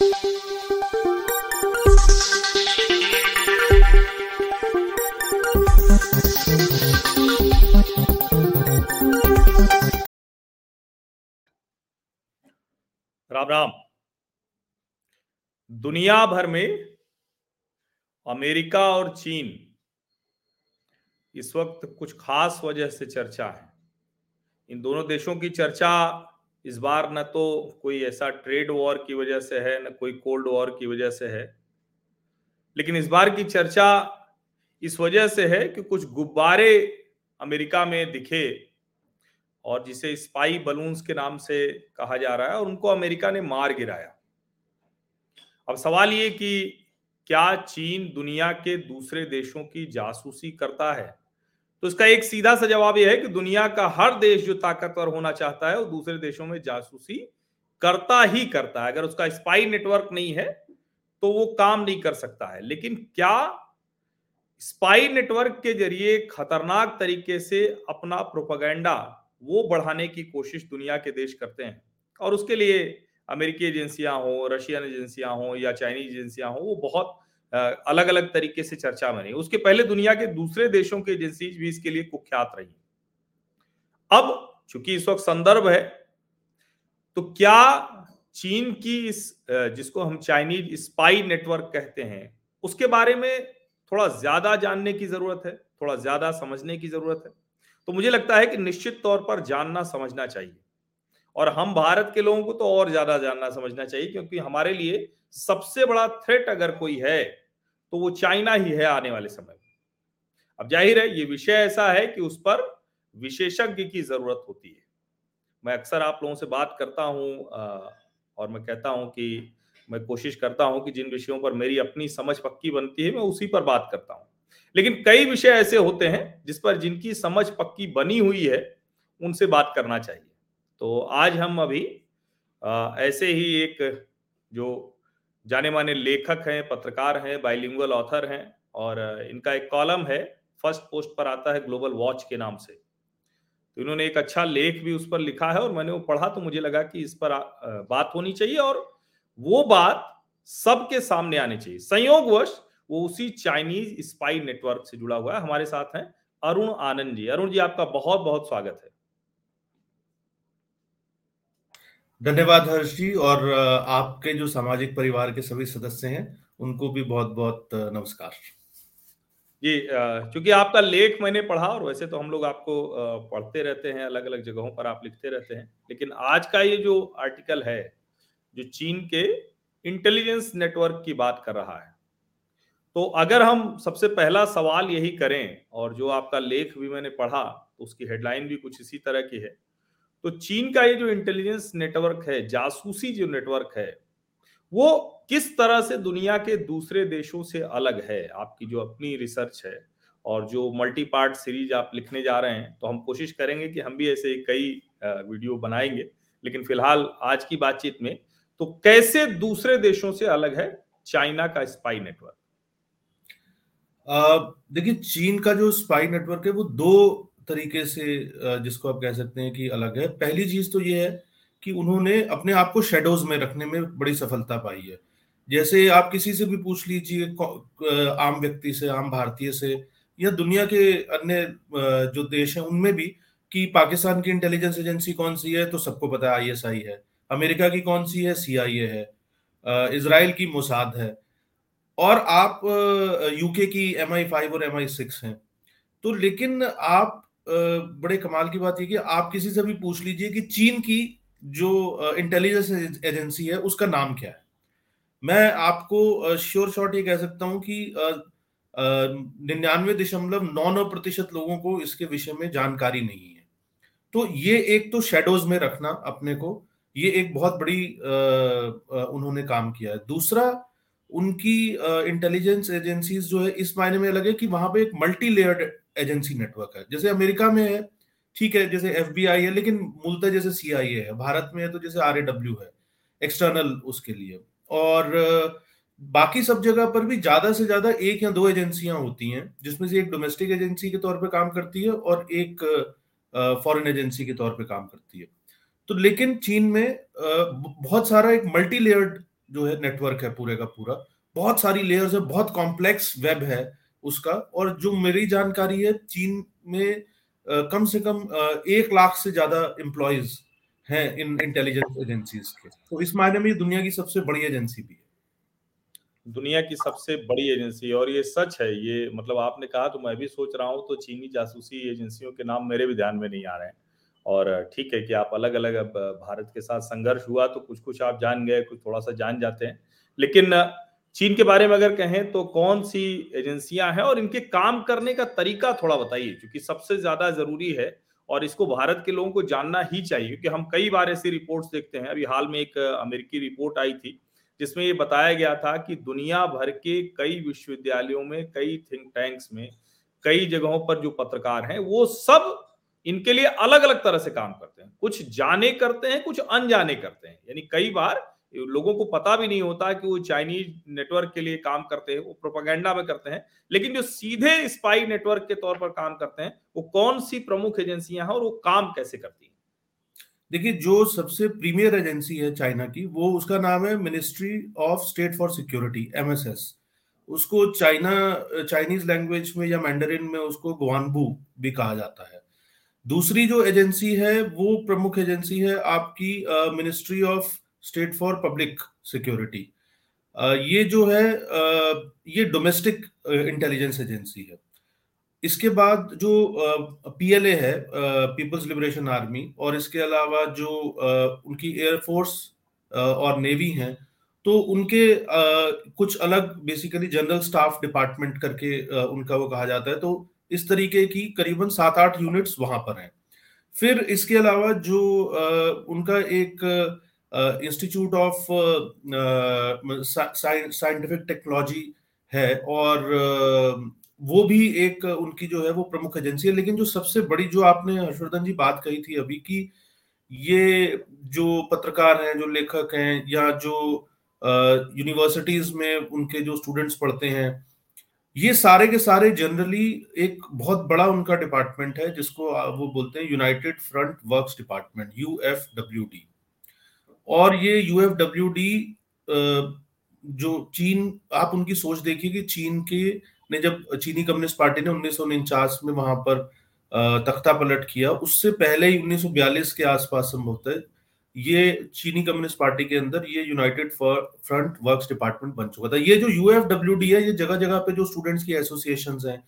राम राम। दुनिया भर में अमेरिका और चीन इस वक्त कुछ खास वजह से चर्चा है। इन दोनों देशों की चर्चा इस बार न तो कोई ऐसा ट्रेड वॉर की वजह से है, न कोई कोल्ड वॉर की वजह से है। लेकिन इस बार की चर्चा इस वजह से है कि कुछ गुब्बारे अमेरिका में दिखे और जिसे स्पाई बलून्स के नाम से कहा जा रहा है और उनको अमेरिका ने मार गिराया। अब सवाल ये कि क्या चीन दुनिया के दूसरे देशों की जासूसी करता है? तो इसका एक सीधा सा जवाब यह है कि दुनिया का हर देश जो ताकतवर होना चाहता है, वो दूसरे देशों में जासूसी करता ही करता है। अगर उसका स्पाई नेटवर्क नहीं है तो वो काम नहीं कर सकता है। लेकिन क्या स्पाई नेटवर्क के ज़रिए खतरनाक तरीके से अपना प्रोपागेंडा वो बढ़ाने की कोशिश दुनिया के देश करते हैं? और उसके लिए अमेरिकी एजेंसियाँ हो, रशियन एजेंसियाँ हो या चाइनीज़ एजेंसियाँ हो, वो बहुत अलग अलग तरीके से चर्चा में रही उसके पहले दुनिया के दूसरे देशों की एजेंसी भी इसके लिए कुख्यात रही। अब चूँकि इस वक्त संदर्भ है तो क्या चीन की इस जिसको हम चाइनीज़ स्पाई नेटवर्क कहते हैं, उसके बारे में थोड़ा ज़्यादा जानने की ज़रूरत है, थोड़ा ज़्यादा समझने की ज़रूरत है? तो मुझे लगता है कि निश्चित तौर पर जानना, समझना चाहिए। और हम भारत के लोगों को तो और ज़्यादा जानना, समझना चाहिए, क्योंकि हमारे लिए सबसे बड़ा थ्रेट अगर कोई है तो वो चाइना ही है आने वाले समय में। अब ज़ाहिर है, ये विषय ऐसा है कि उस पर विशेषज्ञ की ज़रूरत होती है। मैं अक्सर आप लोगों से बात करता हूँ और मैं कहता हूँ कि, मैं कोशिश करता हूँ कि जिन विषयों पर मेरी अपनी समझ पक्की बनती है, मैं उसी पर बात करता हूँ। लेकिन कई विषय ऐसे होते हैं जिस पर जिनकी समझ पक्की बनी हुई है, उनसे बात करना चाहिए। तो आज हम अभी आ, ऐसे ही एक जो जाने माने लेखक हैं पत्रकार हैं बाइलिंगुअल ऑथर हैं और इनका एक कॉलम है फ़र्स्ट पोस्ट पर आता है ग्लोबल वॉच के नाम से। तो इन्होंने एक अच्छा लेख भी उस पर लिखा है और मैंने वो पढ़ा तो मुझे लगा कि इस पर आ, बात होनी चाहिए और वो बात सबके सामने आनी चाहिए। संयोगवश वो उसी चाइनीज़ स्पाई नेटवर्क से जुड़ा हुआ है हमारे साथ हैं अरुण आनंद जी। अरुण जी आपका बहुत बहुत स्वागत है। धन्यवाद हर्ष जी और आपके जो सामाजिक परिवार के सभी सदस्य हैं, उनको भी बहुत बहुत नमस्कार। जी क्योंकि आपका लेख मैंने पढ़ा और वैसे तो हम लोग आपको पढ़ते रहते हैं अलग अलग जगहों पर आप लिखते रहते हैं। लेकिन आज का ये जो आर्टिकल है, जो चीन के इंटेलिजेंस नेटवर्क की बात कर रहा है तो अगर हम सबसे पहला सवाल यही करें, और जो आपका लेख भी मैंने पढ़ा तो उसकी हेडलाइन भी कुछ इसी तरह की है। तो चीन का ये जो इंटेलिजेंस नेटवर्क है, जासूसी जो नेटवर्क है, वो किस तरह से दुनिया के दूसरे देशों से अलग है? आपकी जो अपनी रिसर्च है और जो मल्टी पार्ट सीरीज़ आप लिखने जा रहे हैं तो हम कोशिश करेंगे कि हम भी ऐसे कई वीडियो बनाएँगे। लेकिन फ़िलहाल आज की बातचीत में तो कैसे दूसरे देशों से अलग है चाइना का स्पाई नेटवर्क देखिए, चीन का जो स्पाई नेटवर्क है, वो दो तरीके से जिसको आप कह सकते हैं कि अलग है। पहली चीज़ तो ये है कि उन्होंने अपने आप को शेडोज में रखने में बड़ी सफलता पाई है। जैसे आप किसी से भी पूछ लीजिए आम व्यक्ति से, आम भारतीय से, या दुनिया के अन्य जो देश हैं, उनमें भी कि पाकिस्तान की इंटेलिजेंस एजेंसी कौन सी है तो सबको पता है आईएसआई है। अमेरिका की कौन सी है सीआईए है। इसराइल की मोसाद है। और आप यूके की एम आई फाइव और एम आई सिक्स हैं। तो लेकिन आप बड़े कमाल की बात ये कि आप किसी से भी पूछ लीजिए कि चीन की जो इंटेलिजेंस एजेंसी है, उसका नाम क्या है। मैं आपको श्योर शॉर्ट ये कह सकता हूँ कि निन्यानवे दशमलव नौ नौ प्रतिशत लोगों को इसके विषय में जानकारी नहीं है। तो ये एक तो शेडोज में रखना अपने को, ये एक बहुत बड़ी उन्होंने काम किया है। दूसरा उनकी इंटेलिजेंस एजेंसीज जो है, इस मायने में लगे कि वहाँ पे एक मल्टी लेयर्ड एजेंसी नेटवर्क है। जैसे अमेरिका में है, ठीक है, जैसे एफबीआई है, लेकिन मूलतः जैसे सीआईए है। भारत में है तो जैसे आर है एक्सटर्नल उसके लिए। और बाकी सब जगह पर भी ज़्यादा से ज़्यादा एक या दो एजेंसियाँ होती हैं, जिसमें से एक डोमेस्टिक एजेंसी के तौर पे काम करती है और एक फॉरेन एजेंसी के तौर पे काम करती है। तो लेकिन चीन में बहुत सारा एक मल्टी लेयर्ड जो है नेटवर्क है पूरे का पूरा। बहुत सारी लेयर्स है, बहुत कॉम्प्लेक्स वेब है उसका। और जो मेरी जानकारी है, चीन में कम से कम एक लाख से ज़्यादा एम्प्लॉयज़ हैं इन इंटेलिजेंस एजेंसीज के। तो इस मायने में दुनिया की सबसे बड़ी एजेंसी भी है। दुनिया की सबसे बड़ी एजेंसी और ये सच है, ये मतलब आपने कहा तो मैं भी सोच रहा हूँ तो चीनी जासूसी एजेंसियों के नाम मेरे भी ध्यान में नहीं आ रहे हैं। और ठीक है कि आप अलग अलग अब भारत के साथ संघर्ष हुआ तो कुछ कुछ आप जान गए, कुछ थोड़ा सा जान जाते हैं। लेकिन चीन के बारे में अगर कहें तो कौन सी एजेंसियाँ हैं और इनके काम करने का तरीका थोड़ा बताइए, क्योंकि सबसे ज़्यादा ज़रूरी है और इसको भारत के लोगों को जानना ही चाहिए, क्योंकि हम कई बार ऐसी रिपोर्ट्स देखते हैं। अभी हाल में एक अमेरिकी रिपोर्ट आई थी, जिसमें ये बताया गया था कि दुनिया भर के कई विश्वविद्यालयों में, कई थिंक टैंक्स में, कई जगहों पर जो पत्रकार हैं, वो सब इनके लिए अलग अलग तरह से काम करते हैं। कुछ जाने करते हैं, कुछ अनजाने करते हैं। यानी कई बार लोगों को पता भी नहीं होता कि वो चाइनीज़ नेटवर्क के लिए काम करते हैं, वो प्रोपागेंडा में करते हैं, लेकिन जो सीधे स्पाई नेटवर्क के तौर पर काम करते हैं, वो कौन सी प्रमुख एजेंसियाँ हैं और वो काम कैसे करती हैं? देखिए, जो सबसे प्रीमियर एजेंसी है चाइना की, वो उसका नाम है ministry of state for security MSS उसको चाइना, चाइनीज़ लैंग्वेज में या मैंडरिन में उसको गुआनबू भी कहा जाता है। दूसरी जो एजेंसी है, वो प्रमुख एजेंसी है आपकी ministry of state for public security ये जो है ये डोमेस्टिक इंटेलिजेंस एजेंसी है। इसके बाद जो पीएलए है पीपल्स लिबरेशन आर्मी और इसके अलावा जो उनकी एयरफोर्स और नेवी हैं तो उनके कुछ अलग बेसिकली जनरल स्टाफ डिपार्टमेंट करके उनका वो कहा जाता है। तो इस तरीके की करीबन सात आठ यूनिट्स वहाँ पर हैं। फिर इसके अलावा जो उनका एक इंस्टीट्यूट ऑफ़ साइंटिफिक टेक्नोलॉजी है और वो भी एक उनकी जो है वो प्रमुख एजेंसी है। लेकिन जो सबसे बड़ी जो आपने हर्षवर्धन जी बात कही थी अभी की ये जो पत्रकार हैं, जो लेखक हैं या जो यूनिवर्सिटीज में उनके जो स्टूडेंट्स पढ़ते हैं ये सारे के सारे जनरली एक बहुत बड़ा उनका डिपार्टमेंट है, जिसको वो बोलते हैं united front works department U F W D और ये यूएफडब्ल्यूडी जो चीन, आप उनकी सोच देखिए कि चीन के ने जब, चीनी कम्युनिस्ट पार्टी ने उन्नीस सौ उनचास में वहाँ पर तख्ता पलट किया, उससे पहले ही 1942 के आसपास संभवतः ये चीनी कम्युनिस्ट पार्टी के अंदर ये यूनाइटेड फ्रंट वर्क्स डिपार्टमेंट बन चुका था। ये जो यूएफडब्ल्यूडी है, ये जगह जगह पे जो स्टूडेंट्स की एसोसिएशन हैं,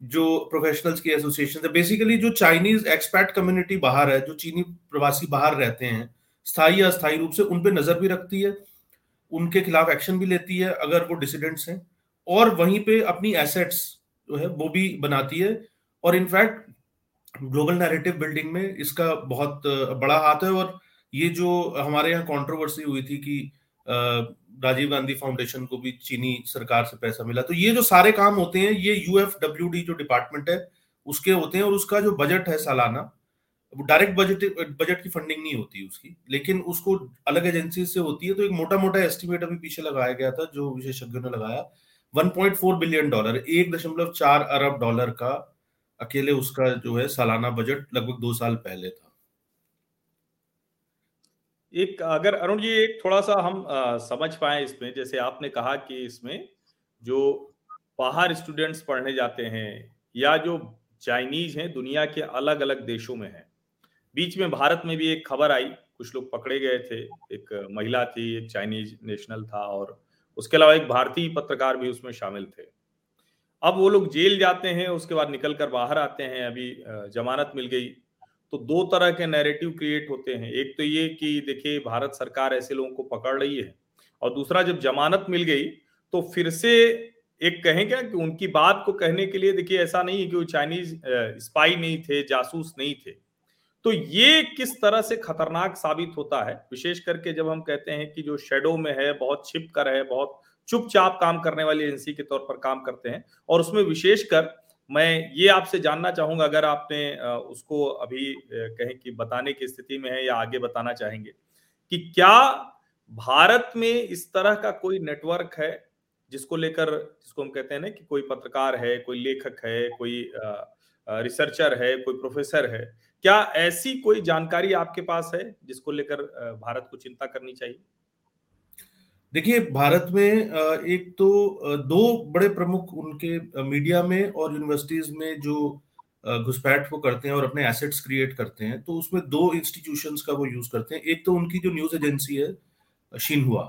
जो प्रोफेशनल्स की एसोसिएशन है बेसिकली जो चाइनीज़ एक्सपैट कम्युनिटी बाहर है, जो चीनी प्रवासी बाहर रहते हैं, स्थायी या अस्थायी रूप से, उन पर नज़र भी रखती है, उनके खिलाफ एक्शन भी लेती है, अगर वो डिसिडेंट्स हैं, और वहीं पे अपनी एसेट्स जो है, वो भी बनाती है, और इनफैक्ट ग्लोबल नैरेटिव बिल्डिंग में इसका बहुत, बड़ा हाथ है, और ये जो हमारे यहाँ कंट्रोवर्सी हुई थी कि राजीव गांधी फाउंडेशन को भी चीनी सरकार से पैसा मिला तो ये जो सारे काम होते हैं, ये यूएफडब्ल्यूडी जो डिपार्टमेंट है, उसके होते हैं और उसका जो बजट है सालाना डायरेक्ट बजट बजट की फंडिंग नहीं होती उसकी, लेकिन उसको अलग एजेंसी से होती है तो एक मोटा मोटा एस्टिमेट अभी पीछे लगाया गया था, जो विशेषज्ञों ने लगाया 1.4 बिलियन डॉलर एक दशमलव चार अरब डॉलर का अकेले उसका जो है सालाना बजट लगभग दो साल पहले था। एक अगर अरुण जी एक थोड़ा सा हम आ, समझ पाए इसमें जैसे आपने कहा कि इसमें जो बाहर स्टूडेंट्स पढ़ने जाते हैं या जो चाइनीज़ हैं दुनिया के अलग अलग देशों में हैं। बीच में भारत में भी एक खबर आई कुछ लोग पकड़े गए थे। एक महिला थी एक चाइनीज़ नेशनल था और उसके अलावा एक भारतीय पत्रकार भी उसमें शामिल थे। अब वो लोग जेल जाते हैं उसके बाद निकल कर बाहर आते हैं। अभी जमानत मिल गई तो दो तरह के नैरेटिव क्रिएट होते हैं। एक तो ये कि देखिए, भारत सरकार ऐसे लोगों को पकड़ रही है और दूसरा जब जमानत मिल गई तो फिर से एक कहें क्या कि उनकी बात को कहने के लिए देखिए, ऐसा नहीं है कि वो चाइनीज़ स्पाई नहीं थे, जासूस नहीं थे। तो ये किस तरह से खतरनाक साबित होता है? विशेष करके जब हम कहते हैं कि जो शेडो में है, बहुत छिप कर है, बहुत चुपचाप काम करने वाली एजेंसी के तौर पर काम करते हैं और उसमें विशेषकर मैं ये आपसे जानना चाहूँगा, अगर आपने उसको अभी कहें कि बताने की स्थिति में है या आगे बताना चाहेंगे, कि क्या भारत में इस तरह का कोई नेटवर्क है जिसको लेकर, जिसको हम कहते हैं ना कि कोई पत्रकार है, कोई लेखक है, कोई रिसर्चर है, कोई प्रोफेसर है? क्या ऐसी कोई जानकारी आपके पास है जिसको लेकर भारत को चिंता करनी चाहिए? देखिए, भारत में एक तो दो बड़े प्रमुख उनके मीडिया में और यूनिवर्सिटीज में जो घुसपैठ वो करते हैं और अपने एसेट्स क्रिएट करते हैं तो उसमें दो इंस्टीट्यूशंस का वो यूज़ करते हैं। एक तो उनकी जो न्यूज़ एजेंसी है शिनहुआ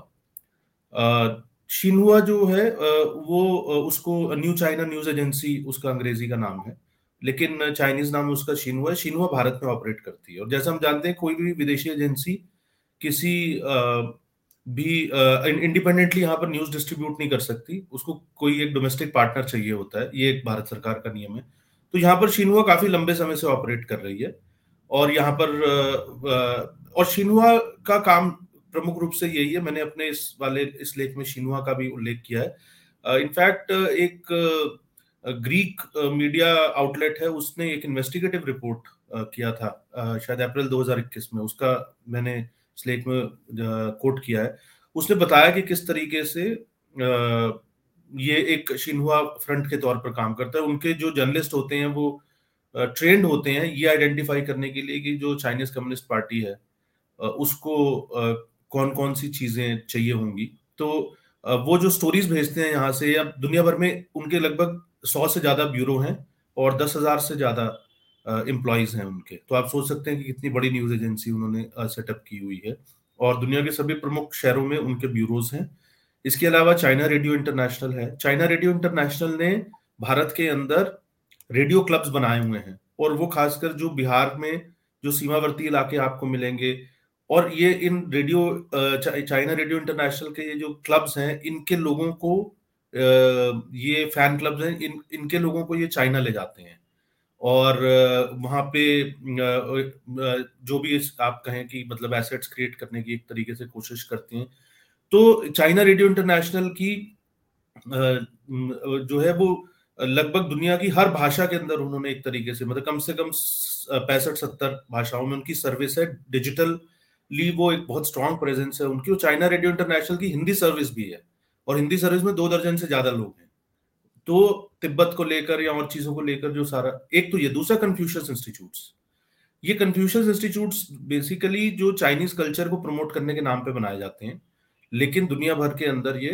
शिनहुआ जो है वो उसको न्यू चाइना न्यूज़ एजेंसी उसका अंग्रेज़ी का नाम है, लेकिन चाइनीज़ नाम उसका शिनहुआ शिनहुआ भारत में ऑपरेट करती है। और जैसा हम जानते हैं, कोई भी विदेशी एजेंसी किसी भी इंडिपेंडेंटली यहाँ पर न्यूज़ डिस्ट्रीब्यूट नहीं कर सकती। उसको कोई एक डोमेस्टिक पार्टनर चाहिए होता है, ये एक भारत सरकार का नियम है। तो यहाँ पर शिनहुआ काफ़ी लंबे समय से ऑपरेट कर रही है और यहाँ पर और शिनहुआ का काम प्रमुख रूप से यही है। मैंने अपने इस वाले, इस लेख में शिनहुआ का भी उल्लेख किया है। इनफैक्ट एक ग्रीक मीडिया आउटलेट है। उसने एक इन्वेस्टिगेटिव रिपोर्ट किया था शायद अप्रैल 2021 में। उसका मैंने इस लेख में कोट किया है। उसने बताया कि किस तरीके से ये एक शिनहुआ फ्रंट के तौर पर काम करता है। उनके जो जर्नलिस्ट होते हैं, वो ट्रेंड होते हैं ये आइडेंटिफाई करने के लिए कि जो चाइनीज़ कम्युनिस्ट पार्टी है उसको कौन कौन सी चीज़ें चाहिए होंगी। तो वो जो स्टोरीज भेजते हैं यहाँ से या दुनिया भर में उनके लगभग सौ से ज़्यादा ब्यूरो हैं और दस हज़ार से ज़्यादा एम्प्लॉयज़ हैं उनके। तो आप सोच सकते हैं कि कितनी बड़ी न्यूज़ एजेंसी उन्होंने सेटअप की हुई है और दुनिया के सभी प्रमुख शहरों में उनके ब्यूरोज हैं। इसके अलावा चाइना रेडियो इंटरनेशनल है। चाइना रेडियो इंटरनेशनल ने भारत के अंदर रेडियो क्लब्स बनाए हुए हैं और वो खासकर जो बिहार में जो सीमावर्ती इलाके आपको मिलेंगे और ये इन रेडियो चाइना रेडियो इंटरनेशनल के ये जो क्लब्स हैं, इनके लोगों को ये फ़ैन क्लब्स हैं, इन, इनके लोगों को ये चाइना ले जाते हैं। और वहाँ पे जो भी आप कहें कि मतलब एसेट्स क्रिएट करने की एक तरीके से कोशिश करते हैं तो चाइना रेडियो इंटरनेशनल की जो है वो लगभग दुनिया की हर भाषा के अंदर उन्होंने एक तरीके से मतलब कम से कम पैंसठ, सत्तर भाषाओं में उनकी सर्विस है डिजिटल ली वो एक बहुत स्ट्रॉन्ग प्रेजेंस है उनकी, और चाइना रेडियो इंटरनेशनल की हिंदी सर्विस भी है, और हिंदी सर्विस में दो दर्जन से ज़्यादा लोग हैं। तो तिब्बत को लेकर या और चीज़ों को लेकर जो सारा, एक तो ये, दूसरा कन्फ्यूशियस इंस्टीट्यूट ये कन्फ्यूशियस इंस्टीट्यूट बेसिकली जो चाइनीज़ कल्चर को प्रमोट करने के नाम पे बनाए जाते हैं, लेकिन दुनिया भर के अंदर ये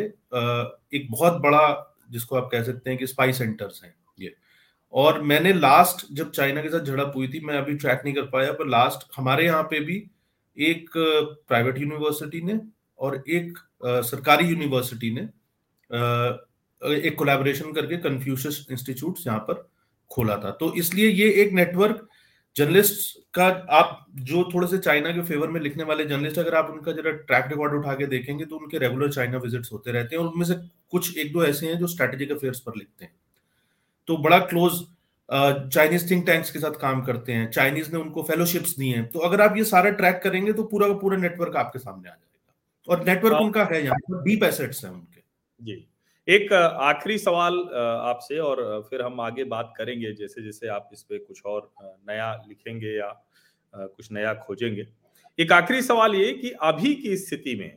एक बहुत बड़ा, जिसको आप कह सकते हैं कि स्पाई सेंटर्स हैं ये। और मैंने लास्ट जब चाइना के साथ झड़प हुई थी, मैं अभी ट्रैक नहीं कर पाया, पर लास्ट हमारे यहाँ पे भी एक प्राइवेट यूनिवर्सिटी ने और एक सरकारी यूनिवर्सिटी ने एक कोलैबोरेशन करके कन्फ्यूशियस इंस्टीट्यूट यहाँ पर खोला था। तो इसलिए ये एक नेटवर्क जर्नलिस्ट का आप जो थोड़े से चाइना के फेवर में लिखने वाले जर्नलिस्ट अगर आप उनका जरा ट्रैक रिकॉर्ड उठा के देखेंगे तो उनके रेगुलर चाइना विजिट्स होते रहते हैं और उनमें से कुछ एक दो ऐसे हैं जो स्ट्रेटेजिक अफेयर्स पर लिखते हैं। तो बड़ा क्लोज चाइनीज़ थिंक टैंक्स के साथ काम करते हैं। चाइनीज़ ने उनको फेलोशिप्स दी हैं। तो अगर आप ये सारा ट्रैक करेंगे तो पूरा का पूरा नेटवर्क आपके सामने आ जाएगा। और नेटवर्क हाँ। उनका है यहाँ पर। डीप एसेट्स हैं उनके। जी। एक, आखिरी सवाल आपसे और फिर हम आगे बात करेंगे जैसे जैसे आप इस पे कुछ और नया लिखेंगे या कुछ नया खोजेंगे। एक आखिरी सवाल ये कि अभी की स्थिति में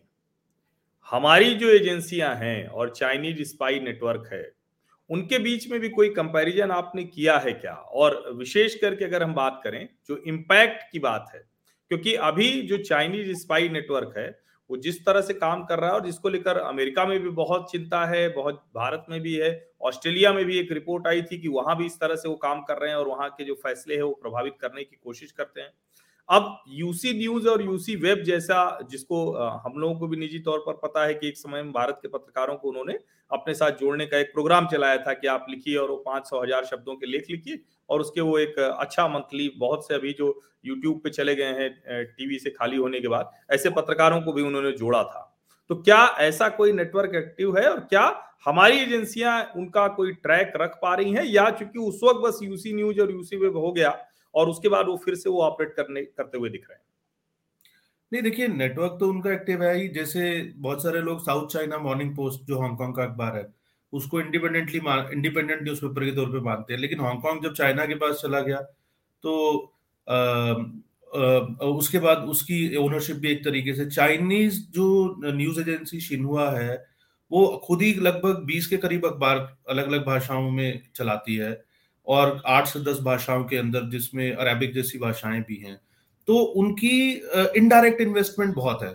हमारी जो एजेंसियाँ हैं और चाइनीज़ स्पाई नेटवर्क है, उनके बीच में भी कोई कंपैरिजन आपने किया है क्या? और विशेष करके अगर हम बात करें, जो इम्पैक्ट की बात है, क्योंकि अभी जो चाइनीज़ स्पाई नेटवर्क है वो जिस तरह से काम कर रहा है और जिसको लेकर अमेरिका में भी बहुत चिंता है, बहुत भारत में भी है, ऑस्ट्रेलिया में भी एक रिपोर्ट आई थी कि वहाँ भी इस तरह से वो काम कर रहे हैं और वहाँ के जो फैसले है वो प्रभावित करने की कोशिश करते हैं। अब यूसी न्यूज़ और यूसी वेब जैसा जिसको हम लोगों को भी निजी तौर पर पता है कि एक समय में भारत के पत्रकारों को उन्होंने अपने साथ जोड़ने का एक प्रोग्राम चलाया था कि आप लिखिए और वो पाँच सौ, हज़ार शब्दों के लेख लिखिए और उसके वो एक अच्छा मंथली, बहुत से अभी जो यूट्यूब पे चले गए हैं टीवी से खाली होने के बाद, ऐसे पत्रकारों को भी उन्होंने जोड़ा था। तो क्या ऐसा कोई नेटवर्क एक्टिव है और क्या हमारी एजेंसियाँ उनका कोई ट्रैक रख पा रही हैं या चूँकि उस वक्त बस यूसी न्यूज़ और यूसी वेब हो गया और उसके बाद वो फिर से वो ऑपरेट करने, करते हुए दिख रहे हैं? नहीं देखिए नेटवर्क तो उनका एक्टिव है ही। जैसे बहुत सारे लोग साउथ चाइना मॉर्निंग पोस्ट जो हांगकांग का अखबार है उसको इंडिपेंडेंटली इंडिपेंडेंट न्यूज़ पेपर के तौर पे मानते हैं। लेकिन हांगकांग जब चाइना के पास चला गया तो आ, आ, उसके बाद उसकी ओनरशिप भी एक तरीके से चाइनीज़ जो न्यूज़ एजेंसी शिन्हुआ है वो खुद ही लगभग बीस के करीब अखबार अलग अलग भाषाओं में चलाती है और आठ से दस भाषाओं के अंदर जिसमें अरेबिक जैसी भाषाएँ भी हैं। तो उनकी इनडायरेक्ट इन्वेस्टमेंट बहुत है।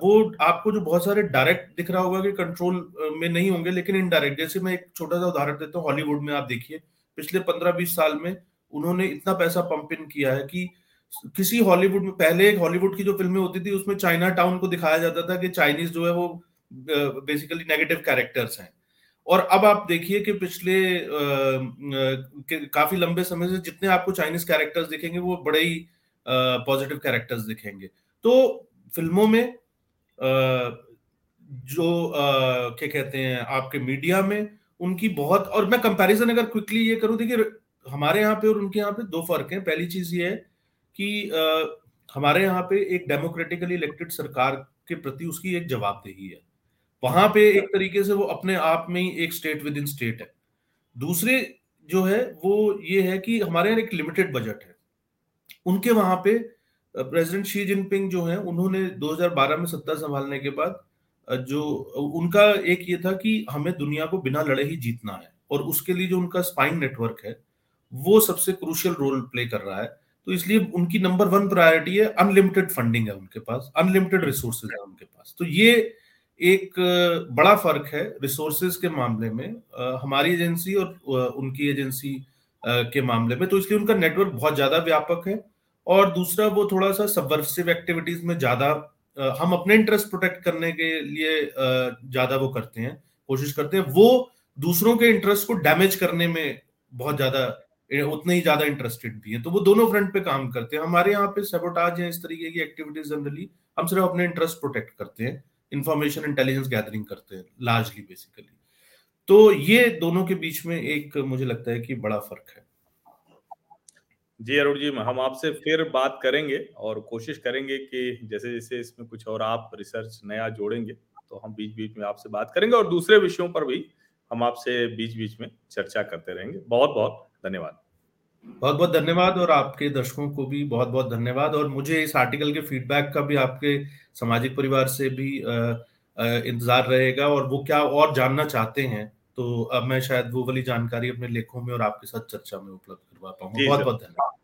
वो आपको जो बहुत सारे डायरेक्ट दिख रहा होगा कि कंट्रोल में नहीं होंगे लेकिन इनडायरेक्ट जैसे मैं एक छोटा सा उदाहरण देता हूँ हॉलीवुड में आप देखिए पिछले पंद्रह बीस साल में उन्होंने इतना पैसा पंप इन किया है कि किसी हॉलीवुड में पहले एक हॉलीवुड की जो फ़िल्में होती थी उसमें चाइना टाउन को दिखाया जाता था कि चाइनीज़ जो है वो बेसिकली नेगेटिव कैरेक्टर्स हैं। और अब आप देखिए कि पिछले आ, काफ़ी लंबे समय से जितने आपको चाइनीज़ कैरेक्टर्स दिखेंगे वो बड़े ही पॉजिटिव कैरेक्टर्स दिखेंगे। तो फ़िल्मों में जो क्या कहते हैं, आपके मीडिया में उनकी बहुत, और मैं कंपैरिजन अगर क्विकली ये करूँ, देखिए, हमारे यहाँ पे और उनके यहाँ पे दो फ़र्क हैं। पहली चीज़ ये है कि हमारे यहाँ पे एक डेमोक्रेटिकली इलेक्टेड सरकार के प्रति उसकी एक जवाबदेही है। वहाँ पे एक तरीके से वो अपने आप में ही एक स्टेट विद इन स्टेट है। दूसरे जो है, वो ये है कि हमारे यहाँ एक लिमिटेड बजट है। उनके वहाँ पे प्रेसिडेंट शी जिनपिंग जो है, उन्होंने 2012 में सत्ता संभालने के बाद जो उनका एक ये था कि हमें दुनिया को बिना लड़े ही जीतना है और उसके लिए जो उनका स्पाइन नेटवर्क है, वो सबसे क्रूशियल रोल प्ले कर रहा है। तो इसलिए उनकी नंबर वन प्रायोरिटी है अनलिमिटेड फंडिंग है उनके पास अनलिमिटेड रिसोर्सेज है उनके पास। तो ये एक बड़ा फ़र्क है रिसोर्सेज के मामले में हमारी एजेंसी और उनकी एजेंसी के मामले में। तो इसलिए उनका नेटवर्क बहुत ज़्यादा व्यापक है और दूसरा वो थोड़ा सा सबवर्सिव एक्टिविटीज़ में ज़्यादा हम अपने इंटरेस्ट प्रोटेक्ट करने के लिए ज़्यादा वो करते हैं, कोशिश करते हैं। वो दूसरों के इंटरेस्ट को डैमेज करने में बहुत ज़्यादा उतने ही ज़्यादा इंटरेस्टेड भी है। तो वो दोनों फ्रंट पे काम करते हैं। हमारे यहाँ पे सेबोटाज है इस तरीके की एक्टिविटीज़ जनरली हम सिर्फ़ अपने इंटरेस्ट प्रोटेक्ट करते हैं। इंफॉर्मेशन इंटेलिजेंस गैदरिंग करते हैं लार्जली बेसिकली तो ये दोनों के बीच में एक मुझे लगता है कि बड़ा फ़र्क है। जी, अरुण जी, हम आपसे फिर बात करेंगे और कोशिश करेंगे कि जैसे जैसे इसमें कुछ और आप रिसर्च नया जोड़ेंगे तो हम बीच बीच में आपसे बात करेंगे और दूसरे विषयों पर भी हम आपसे बीच बीच में चर्चा करते रहेंगे। बहुत बहुत धन्यवाद। बहुत बहुत धन्यवाद और आपके दर्शकों को भी बहुत बहुत धन्यवाद और मुझे इस आर्टिकल के फीडबैक का भी आपके सामाजिक परिवार से भी इंतज़ार रहेगा और वो क्या और जानना चाहते हैं तो अब मैं शायद वो वाली जानकारी अपने लेखों में और आपके साथ चर्चा में उपलब्ध करवा पाऊँगा बहुत बहुत धन्यवाद।